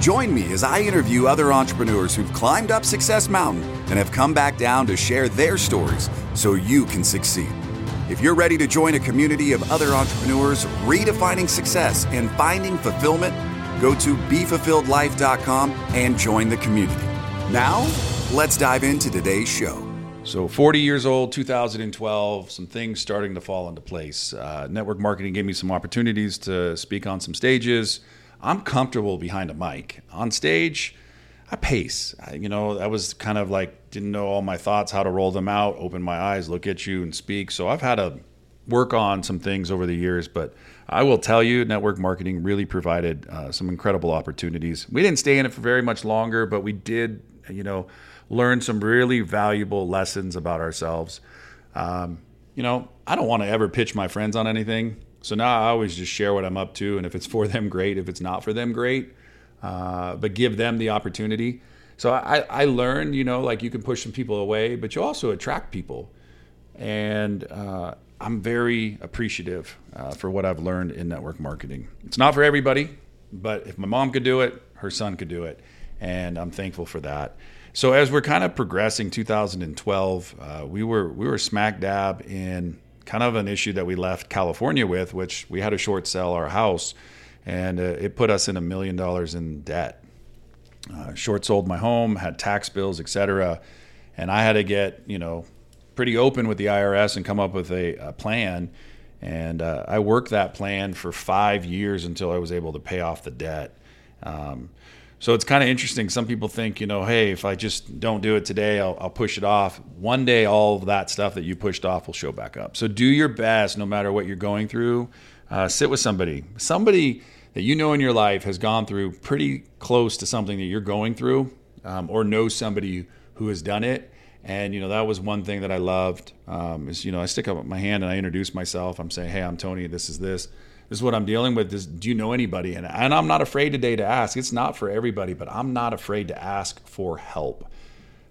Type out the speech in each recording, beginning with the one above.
Join me as I interview other entrepreneurs who've climbed up Success Mountain and have come back down to share their stories so you can succeed. If you're ready to join a community of other entrepreneurs redefining success and finding fulfillment, go to BeFulfilledLife.com and join the community. Now, let's dive into today's show. So, 40 years old, 2012, some things starting to fall into place. Uh, network marketing gave me some opportunities to speak on some stages. I'm comfortable behind a mic. On stage, I pace. I, you know, I was kind of like, didn't know all my thoughts, how to roll them out, open my eyes, look at you, and speak. So, I've had to work on some things over the years, but I will tell you, network marketing really provided uh, some incredible opportunities. We didn't stay in it for very much longer, but we did, you know, learn some really valuable lessons about ourselves. Um, you know, I don't want to ever pitch my friends on anything. So now I always just share what I'm up to. And if it's for them, great. If it's not for them, great. Uh, but give them the opportunity. So I, I learned, you know, like you can push some people away, but you also attract people. And uh, I'm very appreciative uh, for what I've learned in network marketing. It's not for everybody, but if my mom could do it, her son could do it. And I'm thankful for that. So as we're kind of progressing 2012, uh, we were we were smack dab in kind of an issue that we left California with, which we had to short sell our house, and uh, it put us in a million dollars in debt. Uh, short sold my home, had tax bills, etc., and I had to get you know pretty open with the IRS and come up with a, a plan. And uh, I worked that plan for five years until I was able to pay off the debt. Um, so it's kind of interesting. Some people think, you know, hey, if I just don't do it today, I'll, I'll, push it off. One day, all that stuff that you pushed off will show back up. So do your best, no matter what you're going through. Uh, sit with somebody, somebody that you know in your life has gone through pretty close to something that you're going through, um, or know somebody who has done it. And you know that was one thing that I loved. Um, is you know I stick up my hand and I introduce myself. I'm saying, hey, I'm Tony. This is this is what I'm dealing with. This, do you know anybody? And, and I'm not afraid today to ask. It's not for everybody, but I'm not afraid to ask for help.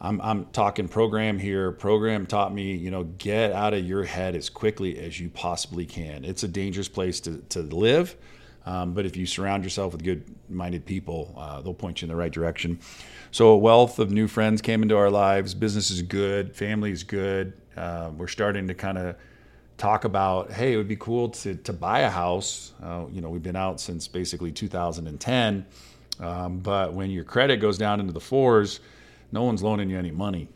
I'm, I'm talking program here. Program taught me, you know, get out of your head as quickly as you possibly can. It's a dangerous place to, to live. Um, but if you surround yourself with good minded people, uh, they'll point you in the right direction. So, a wealth of new friends came into our lives. Business is good, family is good. Uh, we're starting to kind of talk about, hey, it would be cool to, to buy a house. Uh, you know, we've been out since basically 2010. Um, but when your credit goes down into the fours, no one's loaning you any money.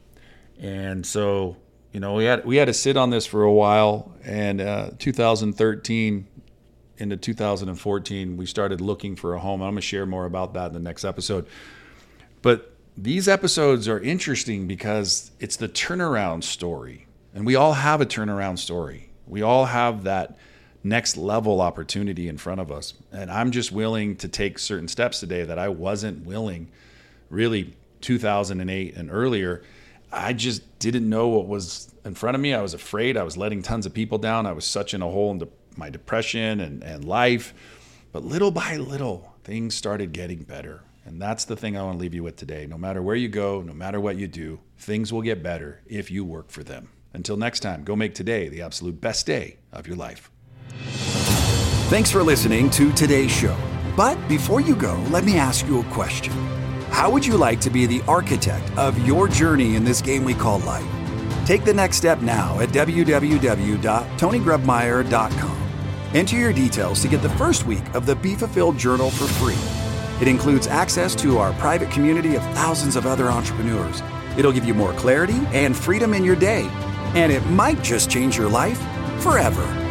And so, you know, we had we had to sit on this for a while. And uh, 2013 into 2014, we started looking for a home. I'm going to share more about that in the next episode. But these episodes are interesting because it's the turnaround story. And we all have a turnaround story. We all have that next level opportunity in front of us. And I'm just willing to take certain steps today that I wasn't willing really 2008 and earlier. I just didn't know what was in front of me. I was afraid. I was letting tons of people down. I was such in a hole into my depression and, and life. But little by little, things started getting better. And that's the thing I want to leave you with today. No matter where you go, no matter what you do, things will get better if you work for them. Until next time, go make today the absolute best day of your life. Thanks for listening to today's show. But before you go, let me ask you a question. How would you like to be the architect of your journey in this game we call life? Take the next step now at www.tonygrebmeyer.com. Enter your details to get the first week of the Be Fulfilled Journal for free. It includes access to our private community of thousands of other entrepreneurs. It'll give you more clarity and freedom in your day and it might just change your life forever.